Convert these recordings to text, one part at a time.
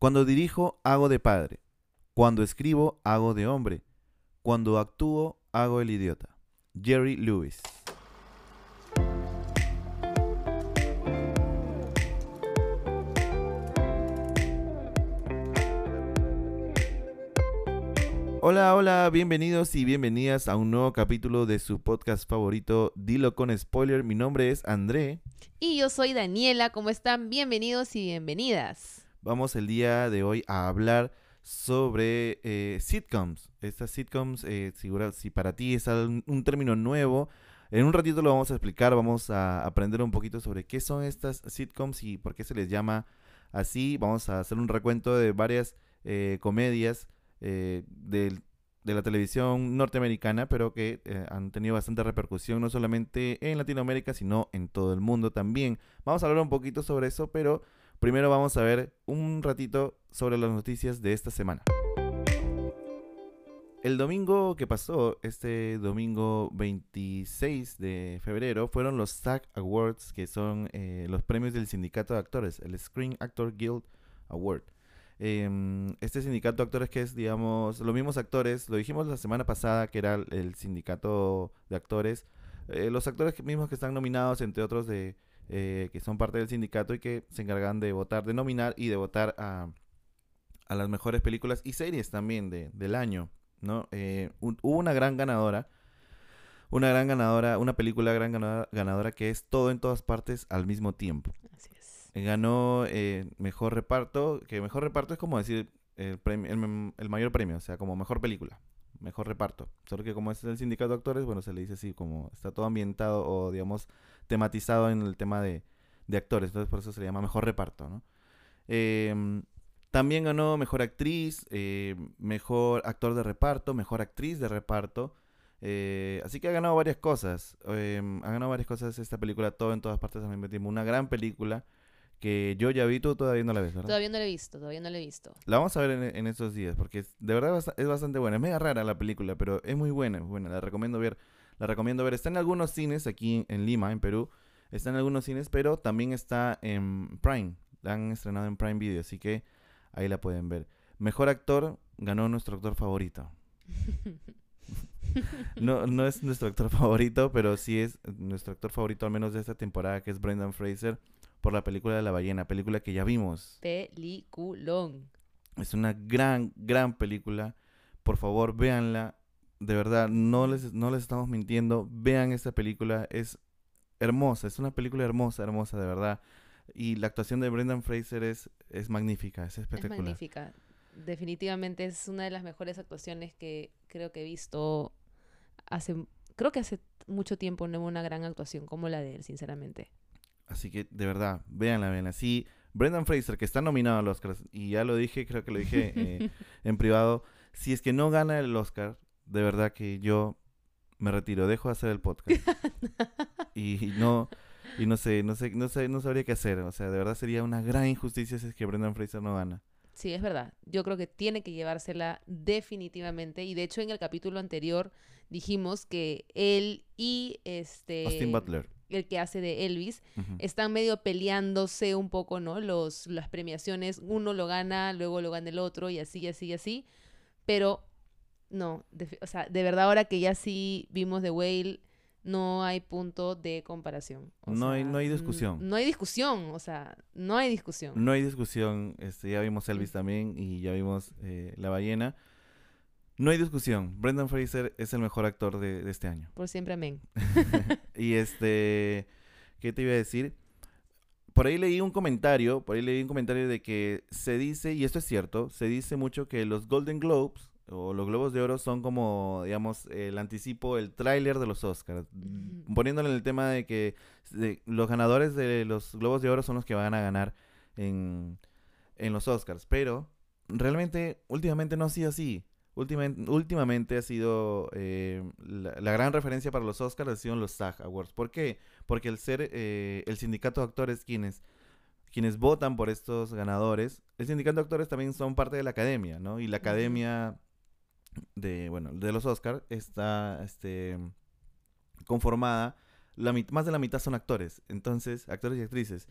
Cuando dirijo, hago de padre. Cuando escribo, hago de hombre. Cuando actúo, hago el idiota. Jerry Lewis. Hola, hola, bienvenidos y bienvenidas a un nuevo capítulo de su podcast favorito, Dilo con Spoiler. Mi nombre es André. Y yo soy Daniela, ¿cómo están? Bienvenidos y bienvenidas. Vamos el día de hoy a hablar sobre eh, sitcoms. Estas sitcoms, eh, si, para ti es un, término nuevo, en un ratito lo vamos a explicar, vamos a aprender un poquito sobre qué son estas sitcoms y por qué se les llama así. Vamos a hacer un recuento de varias eh, comedias de, de, la televisión norteamericana, pero que han tenido bastante repercusión no solamente en Latinoamérica, sino en todo el mundo también. Vamos a hablar un poquito sobre eso, pero Primero vamos a ver un ratito sobre las noticias de esta semana. El domingo que pasó, este domingo 26 de febrero, fueron los SAG Awards, que son eh, los premios del sindicato de actores, el Screen Actor Guild Award. Em, este sindicato de actores que es, digamos, los mismos actores, lo dijimos la semana pasada que era el sindicato de actores, eh, los actores mismos que están nominados, entre otros de eh, que son parte del sindicato y que se encargan de votar, de nominar y de votar a, a las mejores películas y series también de, del año, ¿no? Eh, hubo una gran ganadora, una gran ganadora, una película gran ganadora, que es Todo en todas partes al mismo tiempo. Así es. Ganó eh, mejor reparto, que mejor reparto es como decir el, el, mayor premio, o sea, como mejor película mejor reparto. Solo que como es el sindicato de actores, bueno, se le dice así, como está todo ambientado o, digamos, tematizado en el tema de, actores, entonces por eso se le llama mejor reparto, ¿no? Em, también ganó mejor actriz, eh, mejor actor de reparto, mejor actriz de reparto. Eh, así que ha ganado varias cosas. Em, ha ganado varias cosas esta película, todo en todas partes al mismo tiempo. Una gran película que yo ya vi, tú todavía no la ves, ¿verdad? Todavía no la he visto, todavía no la he visto. La vamos a ver en, estos días, porque de verdad es bastante buena. Es media rara la película, pero es muy buena, muy buena. La recomiendo ver. La recomiendo ver. Está en algunos cines aquí en Lima, en Perú. Está en algunos cines, pero también está en Prime. La han estrenado en Prime Video, así que ahí la pueden ver. Mejor actor ganó nuestro actor favorito. no, no es nuestro actor favorito, pero sí es nuestro actor favorito, al menos de esta temporada, que es Brendan Fraser, por la película de la ballena, película que ya vimos. Peliculón. Es una gran, gran película. Por favor, véanla de verdad, no les, no les estamos mintiendo. Vean esta película, es hermosa, es una película hermosa, hermosa, de verdad. Y la actuación de Brendan Fraser es, es magnífica, es espectacular. Es magnífica. Definitivamente es una de las mejores actuaciones que creo que he visto hace, creo que hace mucho tiempo no hubo una gran actuación como la de él, sinceramente. Así que, de verdad, véanla, véanla. Sí, Brendan Fraser, que está nominado al Oscar, y ya lo dije, creo que lo dije eh, en privado, si es que no gana el Oscar, de verdad que yo me retiro, dejo de hacer el podcast. y no y no sé, no sé, no sé, no sabría qué hacer, o sea, de verdad sería una gran injusticia si es que Brendan Fraser no gana. Sí, es verdad. Yo creo que tiene que llevársela definitivamente y de hecho en el capítulo anterior dijimos que él y este Austin Butler el que hace de Elvis, están medio peleándose un poco, ¿no? Los, las premiaciones, uno lo gana, luego lo gana el otro, y así, y así, y así. Pero no, de, o sea, de verdad ahora que ya sí vimos The Whale, no hay punto de comparación. no, hay, no hay discusión. No hay discusión, o sea, no hay discusión. No hay discusión, este, ya vimos Elvis también y ya vimos eh, La Ballena. No hay discusión, Brendan Fraser es el mejor actor de, de este año. Por siempre amén. y este, ¿qué te iba a decir? Por ahí leí un comentario, por ahí leí un comentario de que se dice, y esto es cierto, se dice mucho que los Golden Globes o los Globos de Oro son como, digamos, el anticipo, el tráiler de los Oscars. Poniéndole en el tema de que los ganadores de los Globos de Oro son los que van a ganar en, los Oscars. Pero realmente, últimamente no ha sido así. Últimamente, últimamente ha sido eh, la, gran referencia para los Oscars ha sido los SAG Awards. ¿Por qué? Porque el ser eh, el sindicato de actores quienes quienes votan por estos ganadores, el sindicato de actores también son parte de la academia, ¿no? Y la academia de, bueno, de los Oscars está este, conformada, la más de la mitad son actores, entonces, actores y actrices.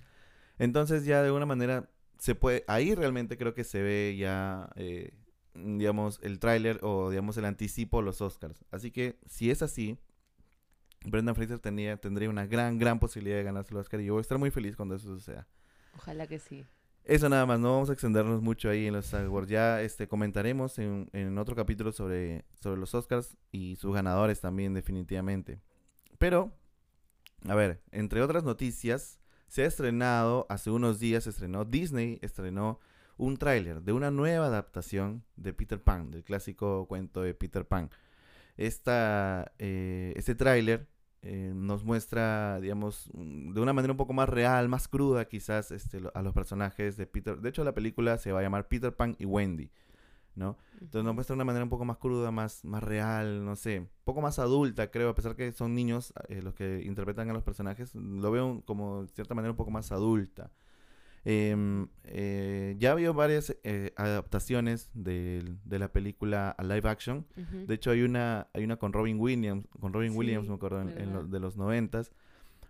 Entonces ya de alguna manera se puede, ahí realmente creo que se ve ya, eh, digamos, el tráiler o, digamos, el anticipo a los Oscars. Así que, si es así, Brendan Fraser tendría una gran, gran posibilidad de ganarse el Oscar y yo voy a estar muy feliz cuando eso suceda. Ojalá que sí. Eso nada más, no vamos a extendernos mucho ahí en los Awards. Ya este, comentaremos en, en otro capítulo sobre, sobre los Oscars y sus ganadores también, definitivamente. Pero, a ver, entre otras noticias, se ha estrenado, hace unos días se estrenó, Disney estrenó un tráiler de una nueva adaptación de Peter Pan, del clásico cuento de Peter Pan. Esta, eh, este tráiler eh, nos muestra, digamos, mm, de una manera un poco más real, más cruda quizás este, a los personajes de Peter. De hecho, la película se va a llamar Peter Pan y Wendy, ¿no? Entonces nos muestra de una manera un poco más cruda, más, más real, no sé, un poco más adulta, creo, a pesar que son niños eh, los que interpretan a los personajes, lo veo como de cierta manera un poco más adulta. Em, eh, ya había varias eh, adaptaciones de, la película a live action. De hecho, hay una, hay una con Robin Williams, con Robin Williams, me acuerdo, en, de los noventas.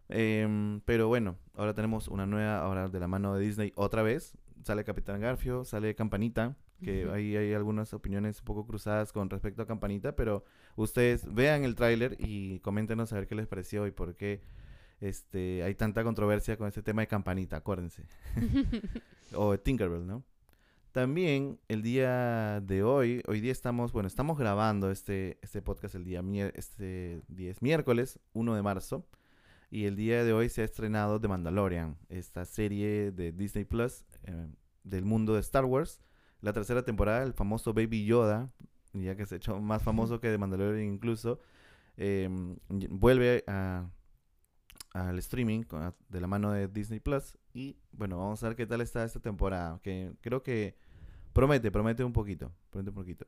Em, pero bueno, ahora tenemos una nueva, ahora de la mano de Disney otra vez. Sale Capitán Garfio, sale Campanita, que ahí hay algunas opiniones un poco cruzadas con respecto a Campanita, pero ustedes vean el tráiler y coméntenos a ver qué les pareció y por qué este, hay tanta controversia con este tema de campanita, acuérdense. o de Tinkerbell, ¿no? También el día de hoy, hoy día estamos, bueno, estamos grabando este, este podcast el día, este día es miércoles, 1 de marzo, y el día de hoy se ha estrenado The Mandalorian, esta serie de Disney Plus eh, del mundo de Star Wars, la tercera temporada, el famoso Baby Yoda, ya que se ha hecho más famoso que The Mandalorian incluso, em, vuelve a al streaming de la mano de Disney Plus. Y bueno, vamos a ver qué tal está esta temporada. Que creo que promete, promete un poquito. Promete un poquito.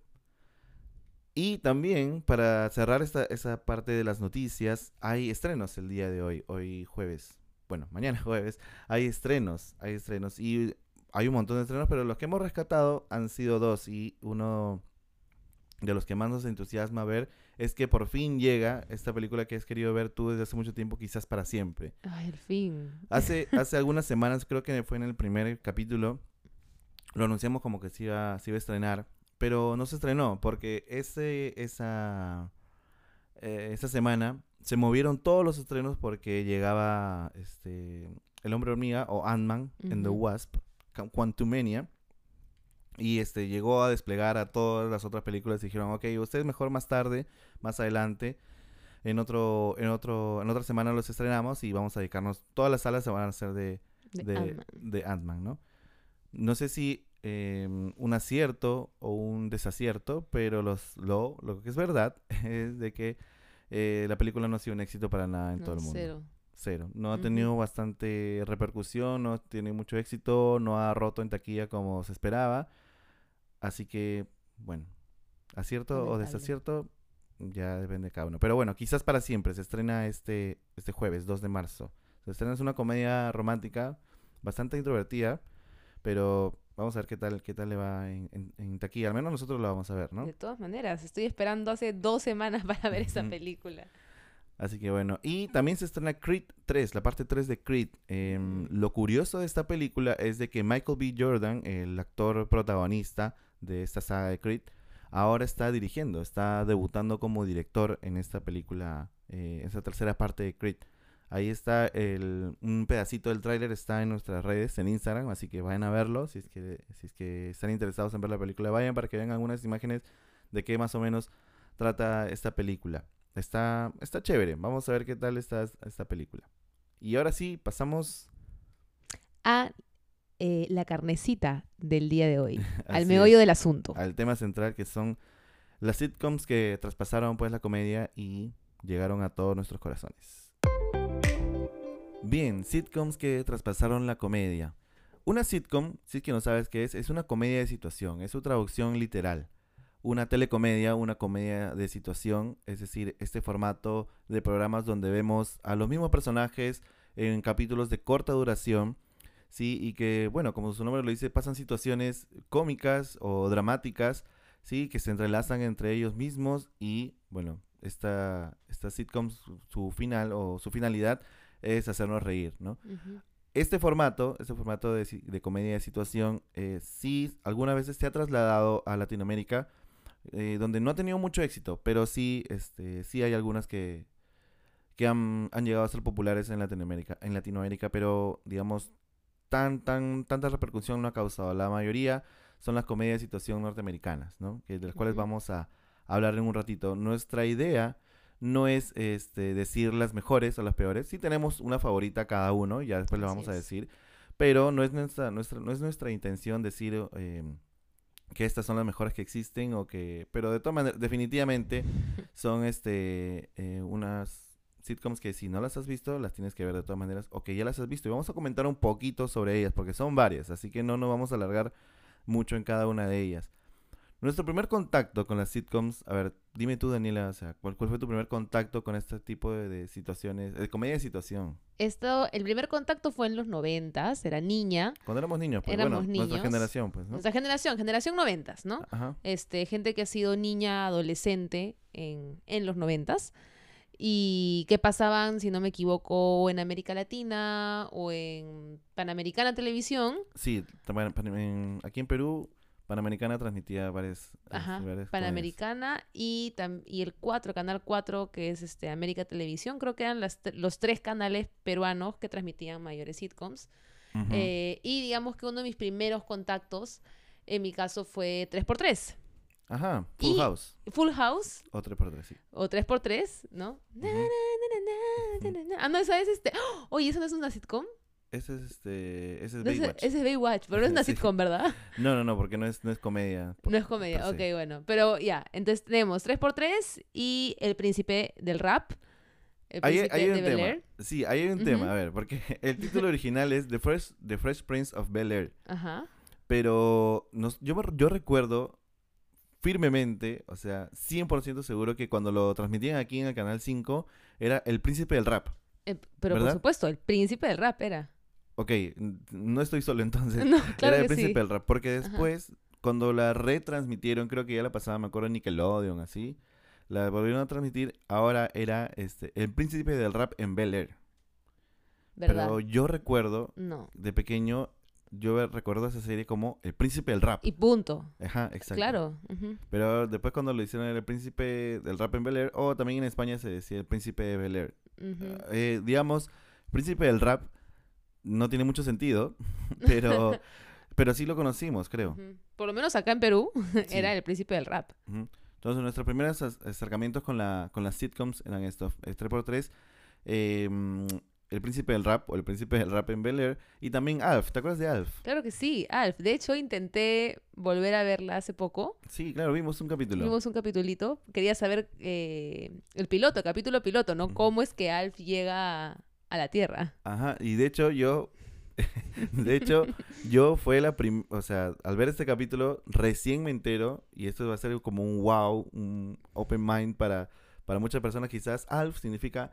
Y también, para cerrar esta, esa parte de las noticias, hay estrenos el día de hoy, hoy jueves. Bueno, mañana jueves. Hay estrenos, hay estrenos. Y hay un montón de estrenos, pero los que hemos rescatado han sido dos. Y uno de los que más nos entusiasma ver es que por fin llega esta película que has querido ver tú desde hace mucho tiempo, quizás para siempre. Ay, el fin. Hace, hace algunas semanas, creo que fue en el primer capítulo, lo anunciamos como que se iba, se iba a estrenar, pero no se estrenó porque ese, esa, eh, esa semana se movieron todos los estrenos porque llegaba este, El Hombre Hormiga o Ant-Man en The Wasp, Quantumania y este llegó a desplegar a todas las otras películas y dijeron, ok, ustedes mejor más tarde, más adelante, en otro, en otro, en otra semana los estrenamos y vamos a dedicarnos, todas las salas se van a hacer de, de, Ant-Man, ¿no? No sé si em, un acierto o un desacierto, pero los, lo, lo que es verdad es de que eh, la película no ha sido un éxito para nada en todo el mundo. Cero. Cero. No ha tenido bastante repercusión, no tiene mucho éxito, no ha roto en taquilla como se esperaba. Así que, bueno, acierto o desacierto, ya depende de cada uno. Pero bueno, quizás para siempre. Se estrena este, este jueves, 2 de marzo. Se estrena es una comedia romántica, bastante introvertida, pero vamos a ver qué tal, qué tal le va en, en, taquilla. Al menos nosotros lo vamos a ver, ¿no? De todas maneras, estoy esperando hace dos semanas para ver esa película. Así que bueno, y también se estrena Creed 3, la parte 3 de Creed. Em, lo curioso de esta película es de que Michael B. Jordan, el actor protagonista, de esta saga de Creed, ahora está dirigiendo, está debutando como director en esta película, eh, esa tercera parte de Creed. Ahí está el, un pedacito del tráiler, está en nuestras redes, en Instagram, así que vayan a verlo. Si es, que, si es que están interesados en ver la película, vayan para que vean algunas imágenes de qué más o menos trata esta película. Está, está chévere, vamos a ver qué tal está esta película. Y ahora sí, pasamos a eh, la carnecita del día de hoy, al meollo del asunto. Al tema central que son las sitcoms que traspasaron pues la comedia y llegaron a todos nuestros corazones. Bien, sitcoms que traspasaron la comedia. Una sitcom, si es que no sabes qué es, es una comedia de situación, es su traducción literal. Una telecomedia, una comedia de situación, es decir, este formato de programas donde vemos a los mismos personajes en capítulos de corta duración ¿sí? Y que, bueno, como su nombre lo dice, pasan situaciones cómicas o dramáticas, ¿sí? Que se entrelazan entre ellos mismos y, bueno, esta, esta sitcom, su, final o su finalidad es hacernos reír, ¿no? este formato, este formato de, de comedia de situación, eh, sí algunas veces se ha trasladado a Latinoamérica, eh, donde no ha tenido mucho éxito, pero sí, este, sí hay algunas que, que han, han llegado a ser populares en Latinoamérica, en Latinoamérica, pero digamos, tan, tan, tanta repercusión no ha causado. La mayoría son las comedias de situación norteamericanas, ¿no? Que, de las cuales vamos a hablar en un ratito. Nuestra idea no es este, decir las mejores o las peores. Sí tenemos una favorita cada uno, ya después la Así vamos a decir. Pero no es nuestra, nuestra, no es nuestra intención decir eh, que estas son las mejores que existen o que... Pero de todas maneras, definitivamente son este eh, unas sitcoms que si no las has visto, las tienes que ver de todas maneras, o que ya las has visto. Y vamos a comentar un poquito sobre ellas, porque son varias, así que no nos vamos a alargar mucho en cada una de ellas. Nuestro primer contacto con las sitcoms, a ver, dime tú, Daniela, o sea, ¿cuál, cuál fue tu primer contacto con este tipo de, de situaciones, de comedia de situación? Esto, el primer contacto fue en los noventas, era niña. Cuando éramos niños, pues Éramos bueno, nuestra niños. generación, pues, ¿no? Nuestra generación, generación noventas, ¿no? Ajá. Este, gente que ha sido niña, adolescente en, en los noventas. Y que pasaban, si no me equivoco, en América Latina o en Panamericana Televisión. Sí, también aquí en Perú, Panamericana transmitía varias, Ajá, varias comedias. Panamericana y, tam- y el 4, Canal 4, que es este América Televisión. Creo que eran las los tres canales peruanos que transmitían mayores sitcoms. Eh, y digamos que uno de mis primeros contactos, en mi caso, fue 3x3. Ajá, Full y- House, Full House o 3x3, sí. o 3x3, ¿no? Ah, no, esa es este. ¡Oh! Oye, ¿eso no es una sitcom? Ese es este, ese es No, Baywatch. ese es Baywatch, pero no es una Sí. sitcom, ¿verdad? No, no, no, porque no es, no es comedia. No es comedia, ok, bueno. Pero ya, entonces tenemos 3x3 y El Príncipe del Rap. El Ahí, Príncipe ahí hay de un Bel tema. Air. Sí, ahí hay un tema, a ver, porque el título original es The Fresh, The Fresh Prince of Bel Air. Ajá. Pero nos, yo, yo recuerdo firmemente, o sea, 100% seguro que cuando lo transmitían aquí en el Canal 5 era El Príncipe del Rap. Eh, pero ¿Verdad? por supuesto, El Príncipe del Rap era. Ok, no estoy solo entonces. No, claro era El que Príncipe sí. del Rap, porque después, cuando la retransmitieron, creo que ya la pasaba, me acuerdo, en Nickelodeon, así, la volvieron a transmitir, ahora era este El Príncipe del Rap en Bel Air. ¿Verdad? Pero yo recuerdo, No. de pequeño, yo recuerdo esa serie como El Príncipe del Rap. Y punto. Ajá, exacto. Claro. Pero después cuando lo hicieron era El Príncipe del Rap en Bel Air, o también en España se decía El Príncipe de Bel Air. Ujú. Eh, digamos, Príncipe del Rap no tiene mucho sentido, pero, pero sí lo conocimos, creo. Por lo menos acá en Perú Sí. era El Príncipe del Rap. Entonces, nuestros primeros ac- acercamientos con, la, con las sitcoms eran estos: eh, 3x3, eh, mm, El Príncipe del Rap o El Príncipe del Rap en Bel Air, y también Alf. ¿Te acuerdas de Alf? Claro que sí, Alf. De hecho, intenté volver a verla hace poco. Sí, claro, vimos un capítulo. Vimos un capitulito. Quería saber eh, el piloto, capítulo piloto, ¿no? Cómo es que Alf llega a la Tierra. Ajá, y de hecho yo, de hecho yo fue la prim, o sea, al ver este capítulo recién me entero, y esto va a ser como un wow, un open mind para, para muchas personas quizás, ALF significa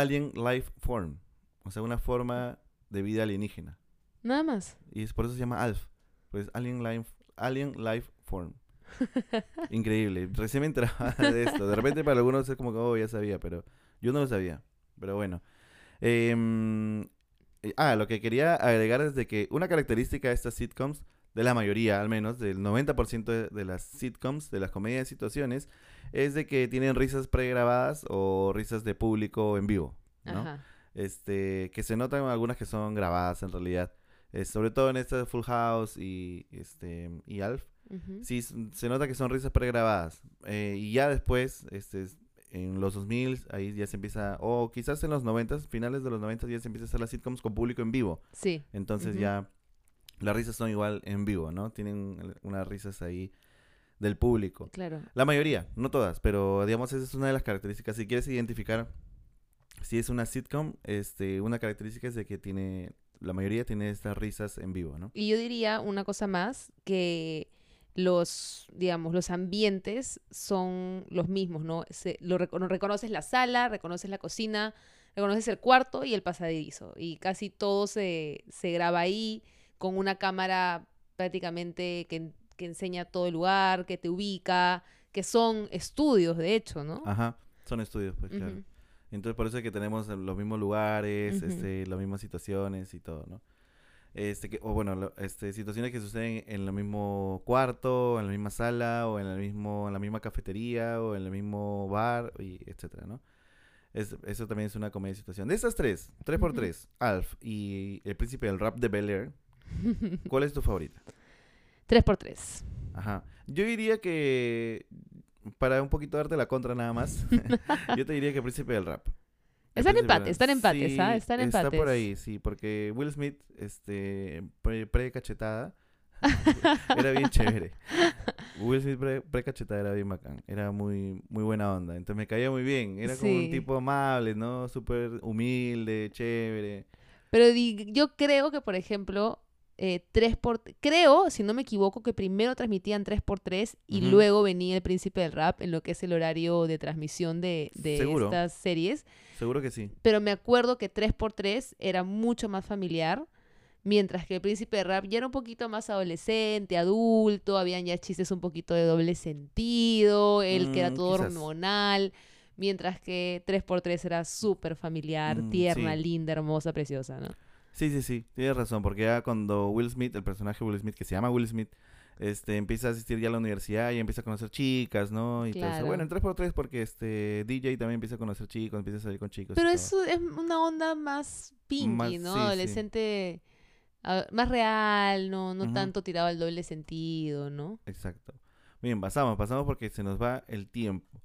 Alien Life Form, o sea, una forma de vida alienígena, Nada más. y es por eso se llama ALF, pues Alien Life, Alien Life Form. Increíble, recién me enteraba de esto, de repente para algunos es como que, oh, ya sabía, pero yo no lo sabía, pero bueno. Em, eh, ah, lo que quería agregar es de que una característica de estas sitcoms, de la mayoría al menos, del 90% de, de las sitcoms, de las comedias de situaciones, es de que tienen risas pregrabadas o risas de público en vivo, ¿no? Ajá. Este, que se notan algunas que son grabadas en realidad. Eh, sobre todo en esta de Full House y, este, y Alf. Sí, se nota que son risas pregrabadas. Eh, y ya después, este, en los 2000, ahí ya se empieza, o quizás en los 90, finales de los 90 ya se empieza a hacer las sitcoms con público en vivo. Sí. Entonces ya las risas son igual en vivo, ¿no? Tienen unas risas ahí del público. Claro. La mayoría, no todas, pero digamos esa es una de las características. Si quieres identificar si es una sitcom, este, una característica es de que tiene, la mayoría tiene estas risas en vivo, ¿no? Y yo diría una cosa más, que los, digamos, los ambientes son los mismos, ¿no? Se, lo recono- reconoces la sala, reconoces la cocina, reconoces el cuarto y el pasadizo. Y casi todo se, se graba ahí con una cámara prácticamente que, que enseña todo el lugar, que te ubica, que son estudios, de hecho, ¿no? Ajá, son estudios, pues claro. Ujú. Entonces por eso es que tenemos los mismos lugares, este, las mismas situaciones y todo, ¿no? Este, que, o bueno, este, situaciones que suceden en el mismo cuarto, en la misma sala, o en el mismo, en la misma cafetería, o en el mismo bar, y etcétera, ¿no? eso también es una comedia de situación. De esas tres, tres por tres, Alf y El Príncipe del Rap de Bel Air, ¿cuál es tu favorita? Tres por tres. Ajá. Yo diría que, para un poquito darte la contra nada más, yo te diría que Príncipe del Rap. Están empates, están empates, ¿ah? Están empates. Está por ahí, sí, porque Will Smith, este, pre-cachetada, era bien chévere. Will Smith pre-cachetada era bien bacán, era muy, muy buena onda, entonces me caía muy bien, era como un tipo amable, ¿no? Súper humilde, chévere. Pero yo creo que, por ejemplo, eh, 3 por creo, si no me equivoco, que primero transmitían 3x3 y luego venía el príncipe del rap en lo que es el horario de transmisión de, de estas series. Seguro que sí. Pero me acuerdo que 3x3 era mucho más familiar, mientras que el príncipe del rap ya era un poquito más adolescente, adulto, habían ya chistes un poquito de doble sentido, el que era mm, todo hormonal. Mientras que 3x3 era súper familiar, mm, tierna, linda, hermosa, preciosa, ¿no? Sí, sí, sí, tienes razón, porque ya cuando Will Smith, el personaje Will Smith, que se llama Will Smith, este, empieza a asistir ya a la universidad y empieza a conocer chicas, ¿no? Y todo Bueno, en 3x3 porque este DJ también empieza a conocer chicos, empieza a salir con chicos. Pero eso es una onda más pinky, ¿no? Adolescente más real, no, no tanto tirado al doble sentido, ¿no? Exacto. Bien, pasamos, pasamos porque se nos va el tiempo.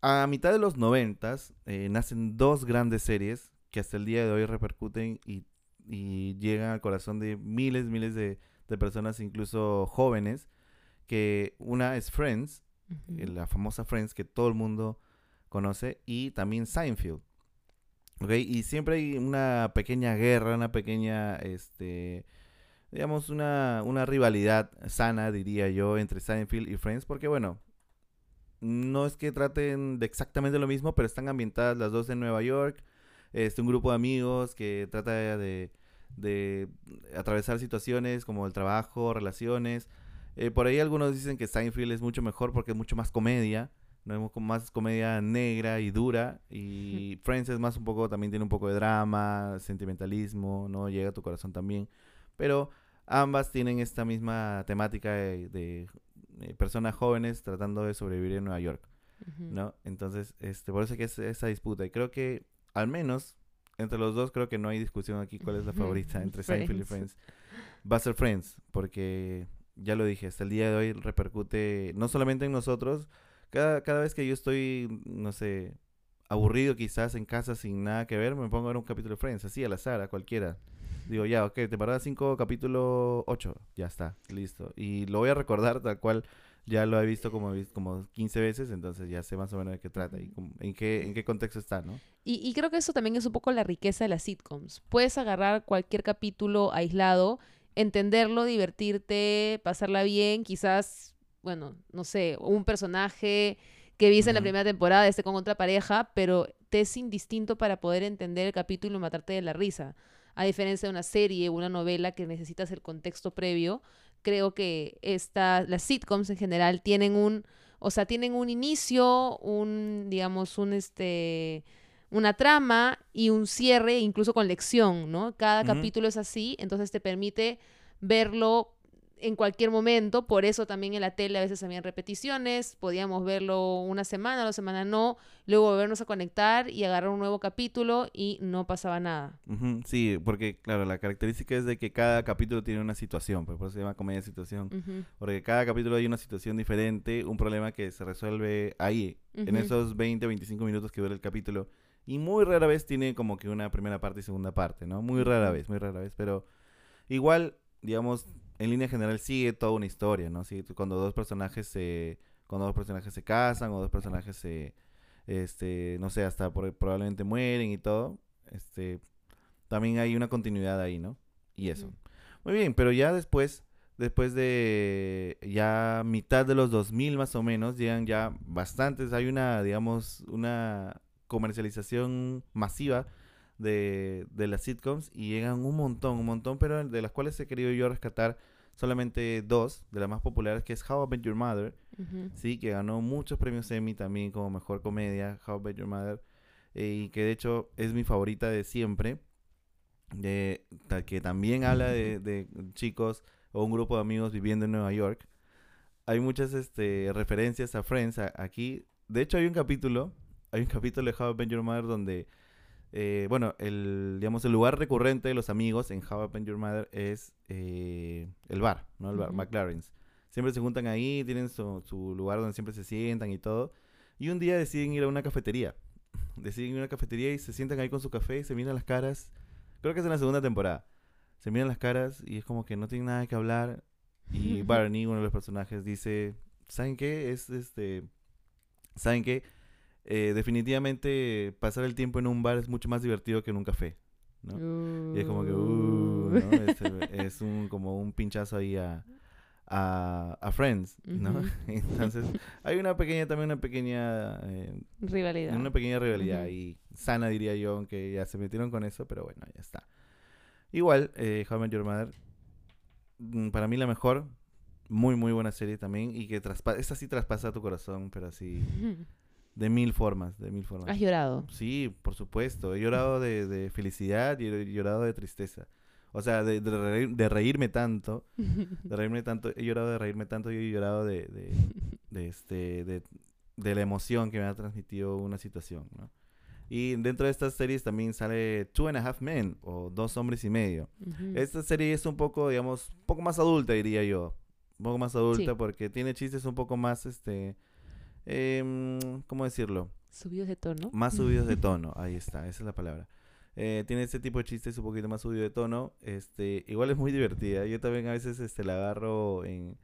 A mitad de los noventas eh, nacen dos grandes series que hasta el día de hoy repercuten y y llegan al corazón de miles, miles de, personas, incluso jóvenes, que una es Friends, eh, la famosa Friends que todo el mundo conoce, y también Seinfeld. ¿Okay? Y siempre hay una pequeña guerra, una pequeña, este, digamos, una, una rivalidad sana, diría yo, entre Seinfeld y Friends, porque bueno, no es que traten de exactamente lo mismo, pero están ambientadas las dos en Nueva York. Este, un grupo de amigos que trata de, de atravesar situaciones como el trabajo, relaciones. Eh, por ahí algunos dicen que Seinfeld es mucho mejor porque es mucho más comedia, no más comedia negra y dura y Friends es más un poco también tiene un poco de drama, sentimentalismo, no llega a tu corazón también, pero ambas tienen esta misma temática de, personas jóvenes tratando de sobrevivir en Nueva York, ¿no? Entonces, este por eso que es esa disputa. Y creo que al menos entre los dos creo que no hay discusión aquí cuál es la favorita entre Seinfeld y Friends. Va a ser Friends, porque ya lo dije, hasta el día de hoy repercute no solamente en nosotros, cada, cada vez que yo estoy, no sé, aburrido quizás en casa sin nada que ver, me pongo a ver un capítulo de Friends, así al azar, a cualquiera. Digo, ya, ok, te parás cinco, capítulo 8, ya está, listo. Y lo voy a recordar tal cual ya lo he visto como, como 15 veces, entonces ya sé más o menos de qué trata y en qué, en qué contexto está, ¿no? Y, creo que eso también es un poco la riqueza de las sitcoms. Puedes agarrar cualquier capítulo aislado, entenderlo, divertirte, pasarla bien, quizás, bueno, no sé, un personaje que viste en la primera temporada esté con otra pareja, pero te es indistinto para poder entender el capítulo y matarte de la risa. A diferencia de una serie o una novela que necesitas el contexto previo, creo que esta, las sitcoms en general tienen un, o sea, tienen un inicio, un, digamos, un, este, una trama y un cierre, incluso con lección, ¿no? Cada capítulo es así, entonces te permite verlo en cualquier momento, por eso también en la tele a veces habían repeticiones, podíamos verlo una semana, dos semanas no, luego volvernos a conectar y agarrar un nuevo capítulo y no pasaba nada. Sí, porque claro, la característica es de que cada capítulo tiene una situación, pues, por eso se llama comedia de situación, porque cada capítulo hay una situación diferente, un problema que se resuelve ahí, en esos 20 o 25 minutos que dura el capítulo, y muy rara vez tiene como que una primera parte y segunda parte, ¿no? Muy rara vez, muy rara vez, pero igual, digamos, en línea general sigue toda una historia, ¿no? Cuando dos personajes se cuando dos personajes se casan o dos personajes se este, no sé, hasta probablemente mueren y todo, este también hay una continuidad ahí, ¿no? Y eso. Muy bien, pero ya después después de ya mitad de los 2000 más o menos, llegan ya bastantes, hay una, digamos, una comercialización masiva de, de las sitcoms y llegan un montón, un montón, pero de las cuales he querido yo rescatar solamente dos de las más populares, que es How I Met Your Mother, sí, que ganó muchos premios Emmy también como mejor comedia, How I Met Your Mother. eh, y que de hecho es mi favorita de siempre, de, que también habla de, de chicos o un grupo de amigos viviendo en Nueva York. Hay muchas este, referencias a Friends aquí. De hecho, hay un capítulo, hay un capítulo de How I Met Your Mother donde, eh, bueno, el, digamos, el lugar recurrente de los amigos en How I Met Your Mother es eh, el bar, ¿no? El bar, McLaren's. Siempre se juntan ahí, tienen su, su lugar donde siempre se sientan y todo. Y un día deciden ir a una cafetería. Deciden ir a una cafetería y se sientan ahí con su café y se miran las caras. Creo que es en la segunda temporada se miran las caras y es como que no tienen nada que hablar. Y Barney, uno de los personajes, dice, ¿saben qué? Es este... ¿Saben qué? Eh, definitivamente pasar el tiempo en un bar es mucho más divertido que en un café. ¿no? Y es como que, uh, es, un, como un pinchazo ahí a, a, Friends, ¿no? Entonces, hay una pequeña, también una pequeña... Eh, rivalidad. Una pequeña rivalidad y sana, diría yo, aunque ya se metieron con eso, pero bueno, ya está. Igual, eh, How I Met Your Mother, mm, para mí la mejor, muy, muy buena serie también, y que traspasa, esta sí traspasa tu corazón, pero así, de mil formas, de mil formas. ¿Has llorado? Sí, por supuesto, he llorado de, de felicidad y he llorado de tristeza. O sea, de, de, reírme tanto, de reírme tanto, he llorado de reírme tanto y he llorado de, de, de este, de, de la emoción que me ha transmitido una situación, ¿no? Y dentro de estas series también sale Two and a Half Men o Dos Hombres y Medio. Esta serie es un poco, digamos, un poco más adulta, diría yo. Un poco más adulta porque tiene chistes un poco más, este, eh, ¿cómo decirlo? Subidos de tono. Más subidos de tono, ahí está, esa es la palabra. Eh, tiene este tipo de chistes un poquito más subido de tono. Este, igual es muy divertida. Yo también a veces este, la agarro en...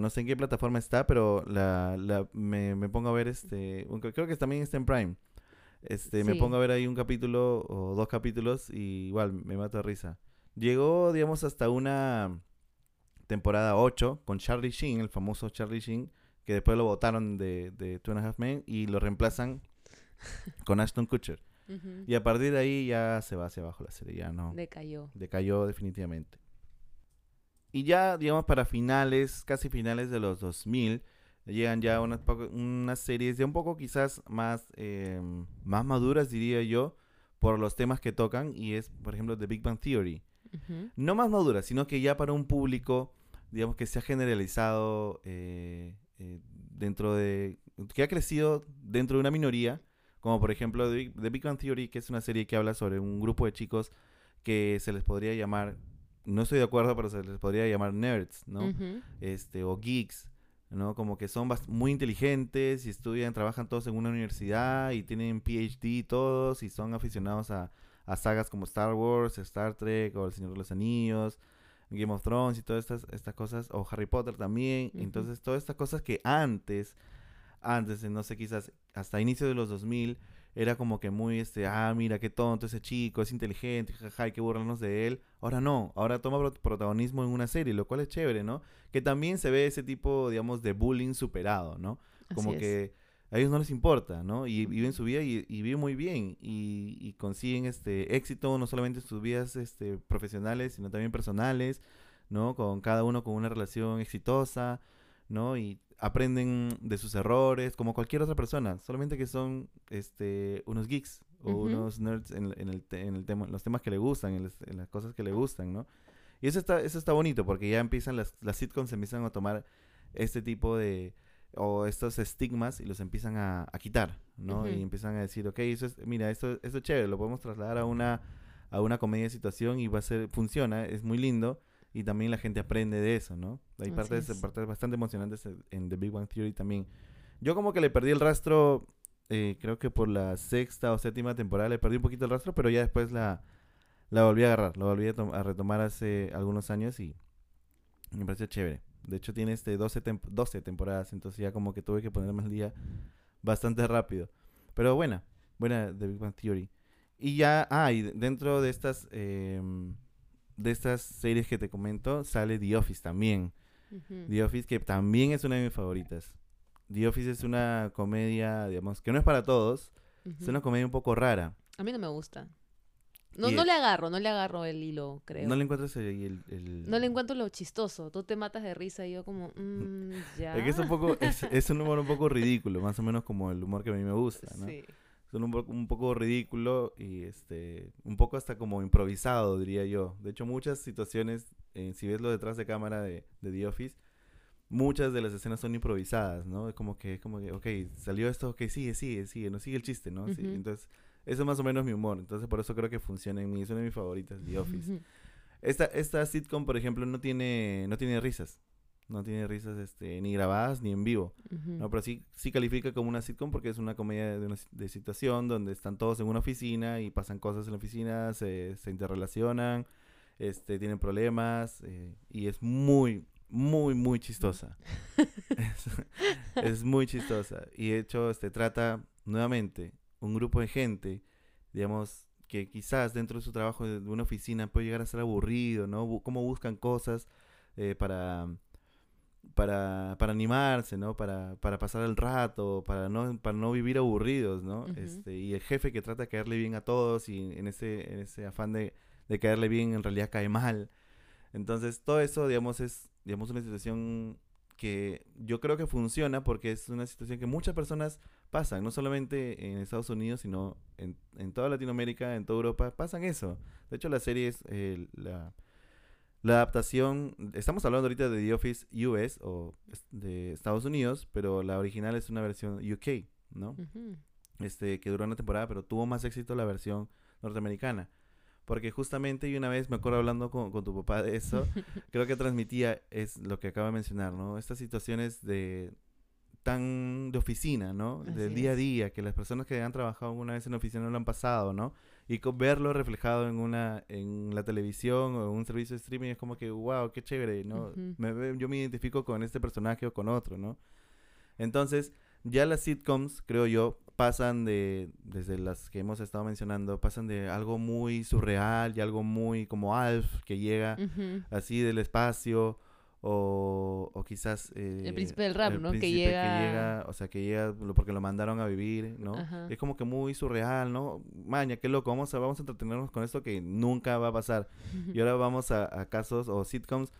no sé en qué plataforma está, pero la, la me, me, pongo a ver este... Creo que también está en Prime. Este, me pongo a ver ahí un capítulo o dos capítulos y igual me mato de risa. Llegó, digamos, hasta una temporada 8 con Charlie Sheen, el famoso Charlie Sheen, que después lo votaron de, de Two and a Half Men y lo reemplazan con Ashton Kutcher. Y a partir de ahí ya se va hacia abajo la serie, ya no. Decayó. Decayó definitivamente. Y ya, digamos, para finales, casi finales de los 2000, llegan ya unas, unas series de un poco quizás más, em, más maduras, diría yo, por los temas que tocan, y es, por ejemplo, The Big Bang Theory. No más maduras, sino que ya para un público, digamos, que se ha generalizado eh, eh, dentro de... que ha crecido dentro de una minoría, como por ejemplo The Big, Bang Theory, que es una serie que habla sobre un grupo de chicos que se les podría llamar, no estoy de acuerdo, pero se les podría llamar nerds, ¿no? Este, o geeks, ¿no? Como que son muy inteligentes y estudian, trabajan todos en una universidad y tienen PhD todos y son aficionados a, sagas como Star Wars, Star Trek o El Señor de los Anillos, Game of Thrones y todas estas, estas cosas, o Harry Potter también. Entonces, todas estas cosas que antes, antes, no sé, quizás hasta inicio de los 2000, era como que muy, este, ah, mira, qué tonto ese chico, es inteligente, jaja, hay que burlarnos de él. Ahora no, ahora toma protagonismo en una serie, lo cual es chévere, ¿no? Que también se ve ese tipo, digamos, de bullying superado, ¿no? Como que a ellos no les importa, ¿no? Y, viven su vida y, viven muy bien y, consiguen este éxito no solamente en sus vidas este, profesionales, sino también personales, ¿no? Con cada uno con una relación exitosa, ¿no? Y aprenden de sus errores, como cualquier otra persona, solamente que son este, unos geeks o unos nerds en, el, en el tema, los temas que le gustan, en, las cosas que le gustan, ¿no? Y eso está, eso está bonito, porque ya empiezan las, las sitcoms empiezan a tomar este tipo de, o estos estigmas y los empiezan a, quitar, ¿no? Y empiezan a decir, ok, eso es, mira, esto, esto es chévere, lo podemos trasladar a una, a una comedia de situación y va a ser, funciona, es muy lindo, y también la gente aprende de eso, ¿no? Hay partes, partes bastante emocionantes en The Big Bang Theory también. Yo como que le perdí el rastro, eh, creo que por la sexta o séptima temporada le perdí un poquito el rastro, pero ya después la, la volví a agarrar, la volví a, retomar hace algunos años y me pareció chévere. De hecho tiene este 12, 12 temporadas, entonces ya como que tuve que ponerme al día bastante rápido. Pero buena, buena The Big Bang Theory. Y ya, ah, y dentro de estas... Eh, de estas series que te comento, sale The Office también. The Office, que también es una de mis favoritas. The Office es una comedia, digamos, que no es para todos. Es una comedia un poco rara. A mí no me gusta. No, no le agarro, no le agarro el hilo, creo. No le encuentras el, el, No le encuentro lo chistoso. Tú te matas de risa y yo como, mmm, ya. Es que es un poco, es, un humor un poco ridículo, más o menos como el humor que a mí me gusta, ¿no? Sí. son un, un, poco ridículo y este un poco hasta como improvisado, diría yo. De hecho, muchas situaciones, eh, si ves lo detrás de cámara de, de, The Office, muchas de las escenas son improvisadas, ¿no? Es como que, como que, ok, salió esto, ok, sigue, sigue, sigue, no sigue el chiste, ¿no? sí, entonces, eso es más o menos mi humor. Entonces, por eso creo que funciona en mí. Es una de mis favoritas, The Office. Esta, esta sitcom, por ejemplo, no tiene, no tiene risas. No tiene risas este, ni grabadas ni en vivo. ¿no? Pero sí, sí califica como una sitcom porque es una comedia de, una, de situación donde están todos en una oficina y pasan cosas en la oficina, se, se interrelacionan, este, tienen problemas eh, y es muy, muy, muy chistosa. es, es, muy chistosa. Y de hecho, este, trata nuevamente un grupo de gente, digamos, que quizás dentro de su trabajo de una oficina puede llegar a ser aburrido, ¿no? Cómo buscan cosas eh, para, para, para animarse, ¿no? Para, para pasar el rato, para no, para no vivir aburridos, ¿no? este, y el jefe que trata de caerle bien a todos y en ese, en ese afán de, de caerle bien en realidad cae mal. Entonces todo eso, digamos, es digamos, una situación que yo creo que funciona porque es una situación que muchas personas pasan, no solamente en Estados Unidos, sino en, en toda Latinoamérica, en toda Europa, pasan eso. De hecho, la serie es eh, la, la, adaptación, estamos hablando ahorita de The Office US o de Estados Unidos, pero la original es una versión UK, ¿no? Este, que duró una temporada, pero tuvo más éxito la versión norteamericana. Porque justamente, y una vez me acuerdo hablando con, tu papá de eso, creo que transmitía es lo que acaba de mencionar, ¿no? Estas situaciones de tan de oficina, ¿no? Del día a día, que las personas que han trabajado una vez en oficina no lo han pasado, ¿no? Y con verlo reflejado en una en la televisión o en un servicio de streaming es como que, wow, qué chévere, ¿no? me, yo me identifico con este personaje o con otro, ¿no? Entonces, ya las sitcoms, creo yo, pasan de, desde las que hemos estado mencionando, pasan de algo muy surreal y algo muy como Alf, que llega así del espacio, o, o quizás... Eh, el príncipe del rap, ¿no? Que llega... O sea, que llega porque lo mandaron a vivir, ¿no? Es como que muy surreal, ¿no? Maña, qué loco, vamos a, vamos a entretenernos con esto que nunca va a pasar. Y ahora vamos a, casos o sitcoms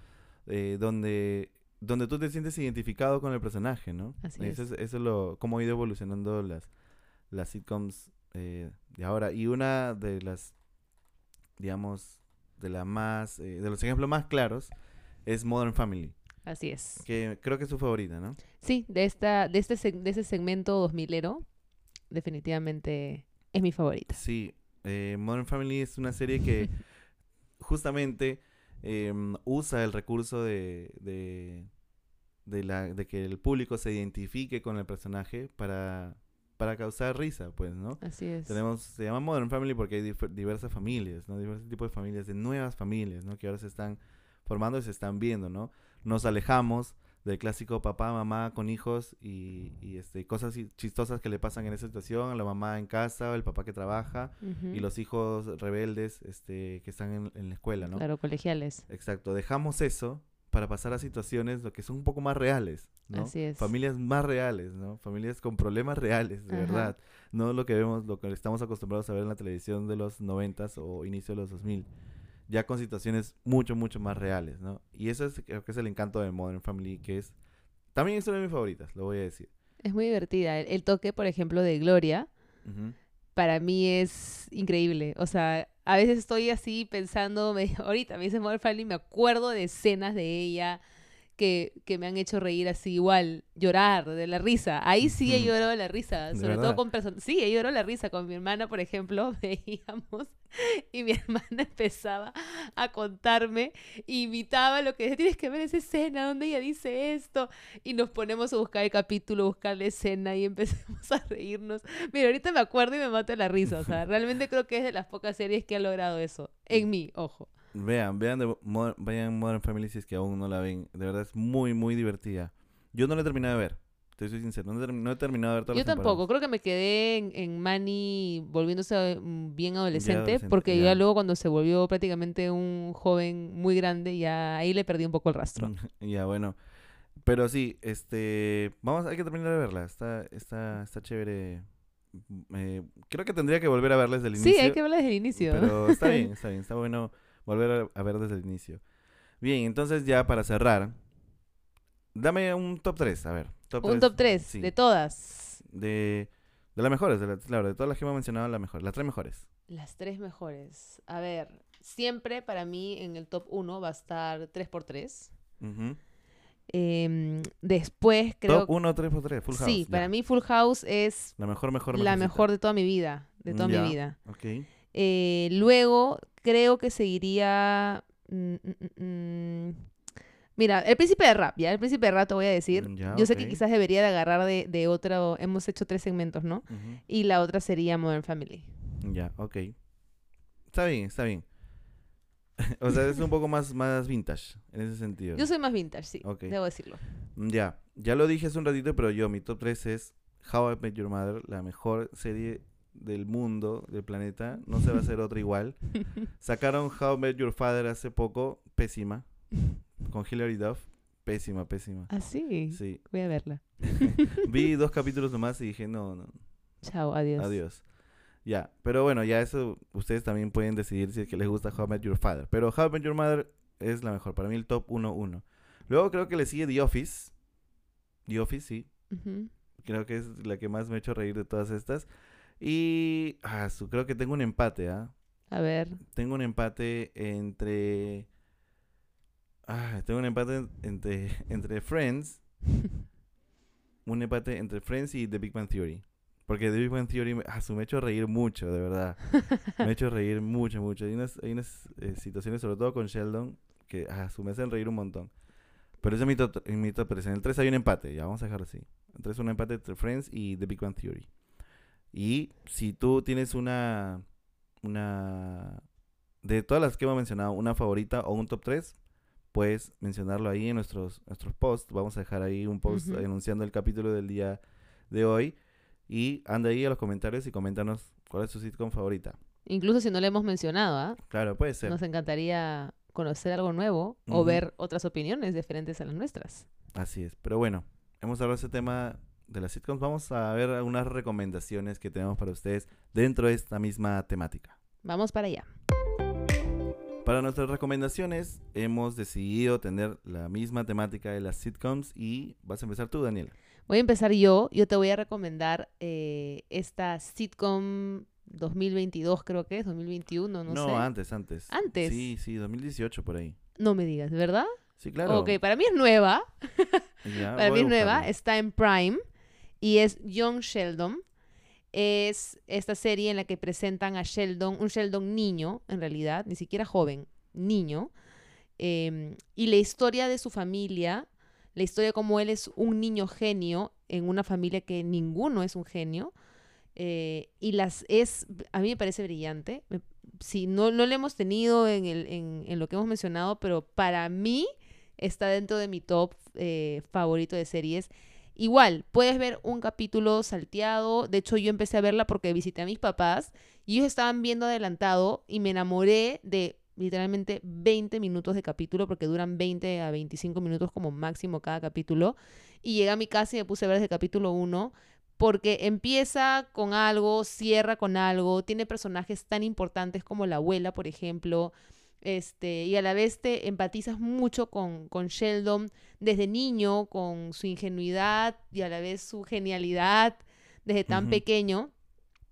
eh, donde donde tú te sientes identificado con el personaje, ¿no? Así eso es. Eso es lo, cómo ha ido evolucionando las, las sitcoms eh, de ahora. Y una de las, digamos, de la más, eh, de los ejemplos más claros es Modern Family. Así es. Que creo que es su favorita, ¿no? Sí, de esta, de este, de ese segmento 2000ero, definitivamente es mi favorita. Sí, eh, Modern Family es una serie que justamente Em, usa el recurso de, de, la, de que el público se identifique con el personaje para, para causar risa, pues, ¿no? Así es. Tenemos, se llama Modern Family porque hay diversas familias, ¿no? Diversos tipos de familias, de nuevas familias, ¿no? Que ahora se están formando y se están viendo, ¿no? Nos alejamos del clásico papá, mamá con hijos y, y, este, cosas chistosas que le pasan en esa situación, la mamá en casa, el papá que trabaja y los hijos rebeldes este, que están en, la escuela, ¿no? Claro, colegiales. Exacto, dejamos eso para pasar a situaciones lo que son un poco más reales, ¿no? Así es. Familias más reales, ¿no? Familias con problemas reales, de verdad. No lo que vemos, lo que estamos acostumbrados a ver en la televisión de los noventas o inicio de los 2000 ya con situaciones mucho, mucho más reales, ¿no? Y eso es, creo que es el encanto de Modern Family, que es, también es una de mis favoritas, lo voy a decir. Es muy divertida. El, toque, por ejemplo, de Gloria, para mí es increíble. O sea, a veces estoy así pensando, me, ahorita me dice Modern Family, me acuerdo de escenas de ella, que, que, me han hecho reír así igual, llorar de la risa. Ahí sí he llorado de la risa, sobre todo con personas. Sí, he llorado la risa. Con mi hermana, por ejemplo, veíamos y mi hermana empezaba a contarme, imitaba lo que tienes que ver esa escena donde ella dice esto. Y nos ponemos a buscar el capítulo, buscar la escena y empezamos a reírnos. Mira, ahorita me acuerdo y me mato de la risa. O sea, realmente creo que es de las pocas series que ha logrado eso. En mí, ojo. Vean, vean, de Modern, vayan Modern Family si es que aún no la ven. De verdad es muy, muy divertida. Yo no la he terminado de ver. Te soy sincero, no he, terminado de ver todas Yo tampoco, creo que me quedé en, en Manny volviéndose mm, bien adolescente, porque ya. luego cuando se volvió prácticamente un joven muy grande, ya ahí le perdí un poco el rastro. ya, bueno. Pero sí, este, vamos, hay que terminar de verla, está, está, está chévere. Mm, eh, creo que tendría que volver a verla desde el inicio. Sí, hay que verla desde el inicio. Pero está bien, está bien, está bueno volver a, ver desde el inicio. Bien, entonces ya para cerrar, dame un top 3, a ver. un top 3 de todas. De De las mejores, de la- claro, de todas las que hemos mencionado, las mejores. Las tres mejores. Las tres mejores. A ver, siempre para mí en el top 1 va a estar 3x3. Ujú. Em, después creo... Top 1, 3 por 3, Full House. sí, ya. para mí Full House es La mejor, mejor, la mejorcita. mejor de toda mi vida. De toda Ya. mi vida. Ok. Eh, luego creo que seguiría... mm, mm, mm. Mira, el príncipe de rap, ya, el príncipe de rap te voy a decir. Ya, Yo sé que quizás debería de agarrar de, de otro, hemos hecho tres segmentos, ¿no? Y la otra sería Modern Family. Ya, ok. Está bien, está bien. o sea, es un poco más, más vintage en ese sentido. Yo soy más vintage, sí, Ok. debo decirlo. Ya, ya lo dije hace un ratito, pero yo, mi top 3 es How I Met Your Mother, la mejor serie del mundo, del planeta. No se va a hacer otra igual. Sacaron How I Met Your Father hace poco, pésima, con Hilary Duff. Pésima, pésima. ¿Ah, sí? Sí, Voy a verla. vi dos capítulos nomás y dije, no, no, Chao, adiós. Adiós. Ya, pero bueno, ya eso ustedes también pueden decidir si es que les gusta How I Met Your Father. Pero How I Met Your Mother es la mejor, para mí el top 1-1. Luego creo que le sigue The Office. The Office, sí. Ujú. Creo que es la que más me ha hecho reír de todas estas. Y ah, creo que tengo un empate, ¿ah? A ver. Tengo un empate entre... Ah, tengo un empate entre, entre Friends. Un empate entre Friends y The Big Bang Theory. Porque The Big Bang Theory me, ah, me ha hecho reír mucho, de verdad. Me ha hecho reír mucho, mucho. Hay unas, hay unas eh, situaciones, sobre todo con Sheldon, que ah, me hacen reír un montón. Pero ese es mi top, en mi top 3. En el 3 hay un empate, ya vamos a dejarlo así. En el 3 un empate entre Friends y The Big Bang Theory. Y si tú tienes una. Una. De todas las que hemos mencionado, una favorita o un top 3, puedes mencionarlo ahí en nuestros, nuestros posts. Vamos a dejar ahí un post Ujú. anunciando el capítulo del día de hoy. Y anda ahí a los comentarios y coméntanos cuál es tu sitcom favorita. Incluso si no le hemos mencionado, ¿ah? Claro, puede ser. Nos encantaría conocer algo nuevo o ver otras opiniones diferentes a las nuestras. Así es. Pero bueno, hemos hablado de ese tema de las sitcoms. Vamos a ver algunas recomendaciones que tenemos para ustedes dentro de esta misma temática. Vamos para allá. Para nuestras recomendaciones hemos decidido tener la misma temática de las sitcoms y vas a empezar tú, Daniela. Voy a empezar yo. Yo te voy a recomendar eh, esta sitcom 2022, creo que es, 2021, no, No, sé. antes, antes. ¿Antes? Sí, sí, 2018 por ahí. No me digas, ¿verdad? Sí, claro. Ok, para mí es nueva. Ya, Para mí es nueva, está en Prime y es Young Sheldon. Es esta serie en la que presentan a Sheldon, un Sheldon niño, en realidad, ni siquiera joven, niño. em, y la historia de su familia, la historia de cómo él es un niño genio en una familia que ninguno es un genio. eh, y las es, a mí me parece brillante. Me- sí, no, no lo hemos tenido en, el, en, en lo que hemos mencionado, pero para mí está dentro de mi top eh, favorito de series. Igual, puedes ver un capítulo salteado. De hecho, yo empecé a verla porque visité a mis papás y ellos estaban viendo adelantado y me enamoré de literalmente 20 minutos de capítulo porque duran 20 a 25 minutos como máximo cada capítulo. Y llegué a mi casa y me puse a ver ese capítulo 1 porque empieza con algo, cierra con algo, tiene personajes tan importantes como la abuela, por ejemplo, este, y a la vez te empatizas mucho con, con Sheldon desde niño, con su ingenuidad y a la vez su genialidad desde tan pequeño.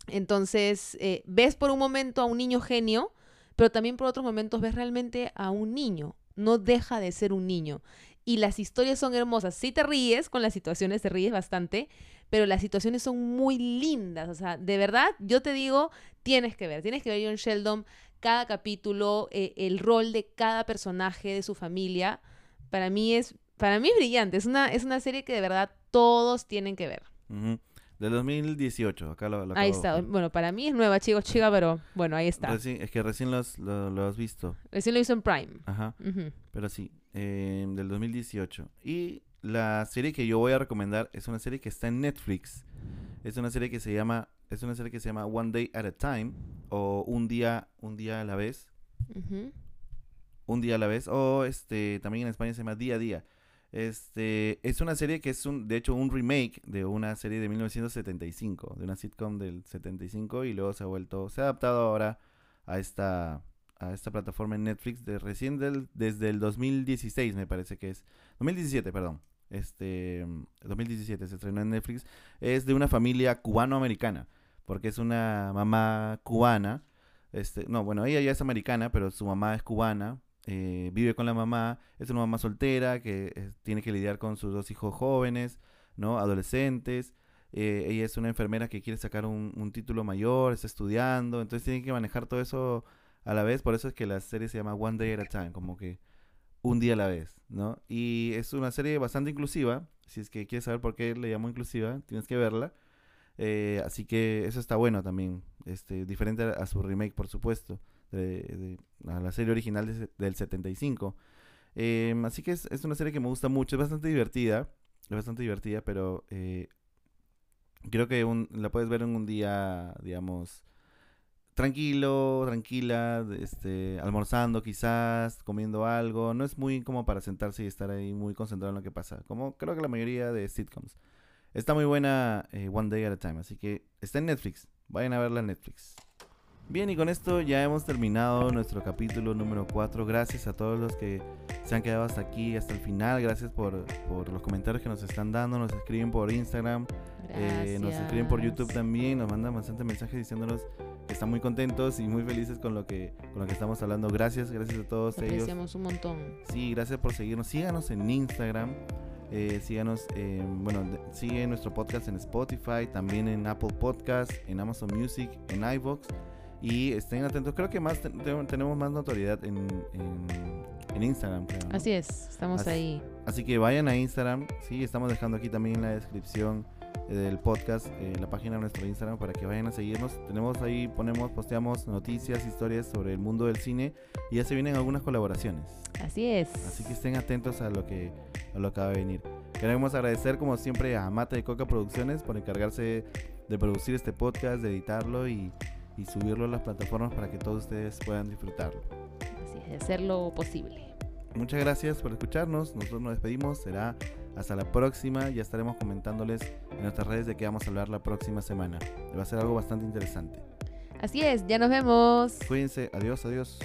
Entonces, eh, ves por un momento a un niño genio, pero también por otros momentos ves realmente a un niño. No deja de ser un niño. Y las historias son hermosas. Sí te ríes con las situaciones, te ríes bastante, pero las situaciones son muy lindas. O sea, de verdad, yo te digo, tienes que ver, tienes que ver John Sheldon, cada capítulo, eh, el rol de cada personaje de su familia. Para mí es, para mí es brillante. Es una, es una serie que de verdad todos tienen que ver. Ujú. Del 2018, acá lo, lo ahí acabo está. Bueno, para mí es nueva, chicos, chica, pero bueno, ahí está. Es que recién los- lo, lo has visto. Recién lo hizo en Prime. Ajá. Pero sí, eh, del 2018. Y la serie que yo voy a recomendar es una serie que está en Netflix. Es una serie que se llama, es una serie que se llama One Day at a Time o Un día, un día a la vez, un día a la vez o este también en España se llama Día a Día. Este es una serie que es un, de hecho un remake de una serie de 1975, de una sitcom del 75 y luego se ha vuelto, se ha adaptado ahora a esta a esta plataforma en Netflix de recién del, desde el 2016 me parece que es. 2017, perdón. este 2017 se estrenó en Netflix, es de una familia cubano-americana, porque es una mamá cubana, este, no, bueno, ella ya es americana, pero su mamá es cubana, eh, vive con la mamá, es una mamá soltera que eh, tiene que lidiar con sus dos hijos jóvenes, ¿no? Adolescentes. Eh, ella es una enfermera que quiere sacar un, un, título mayor, está estudiando, entonces tiene que manejar todo eso a la vez, por eso es que la serie se llama One Day at a Time, como que un día a la vez, ¿no? Y es una serie bastante inclusiva, si es que quieres saber por qué le llamo inclusiva, tienes que verla. Eh, así que eso está bueno también, este, diferente a, su remake, por supuesto, de, a la serie original del 75. Em, así que es, es, una serie que me gusta mucho, es bastante divertida, es bastante divertida, pero eh, creo que un, la puedes ver en un día, digamos, tranquilo, tranquila, este, almorzando quizás, comiendo algo. No es muy como para sentarse y estar ahí muy concentrado en lo que pasa, como creo que la mayoría de sitcoms. Está muy buena eh, One Day at a Time, así que está en Netflix. Vayan a verla en Netflix. Bien, y con esto ya hemos terminado nuestro capítulo número 4. Gracias a todos los que se han quedado hasta aquí, hasta el final. Gracias por, por los comentarios que nos están dando. Nos escriben por Instagram, eh, nos escriben por YouTube también. Nos mandan bastante mensajes diciéndonos que están muy contentos y muy felices con lo que, con lo que estamos hablando. Gracias, gracias a todos ellos. Apreciamos un montón. Sí, gracias por seguirnos. Síganos en Instagram. Eh, síganos, bueno, sigue nuestro podcast en Spotify, también en Apple Podcast, en Amazon Music, en iVoox. Y estén atentos, creo que más tenemos más notoriedad en, en, Instagram. Así es, estamos ahí. Así que vayan a Instagram, sí, estamos dejando aquí también en la descripción eh, del podcast eh, la página de nuestro Instagram para que vayan a seguirnos. Tenemos ahí, ponemos, posteamos noticias, historias sobre el mundo del cine y ya se vienen algunas colaboraciones. Así es. Así que estén atentos a lo que, a lo que va a venir. Queremos agradecer como siempre a Mata de Coca Producciones por encargarse de producir este podcast, de editarlo y y subirlo a las plataformas para que todos ustedes puedan disfrutarlo. Así es, de hacerlo posible. Muchas gracias por escucharnos. Nosotros nos despedimos. Será hasta la próxima. Ya estaremos comentándoles en nuestras redes de qué vamos a hablar la próxima semana. Va a ser algo bastante interesante. Así es, ya nos vemos. Cuídense. Adiós, adiós.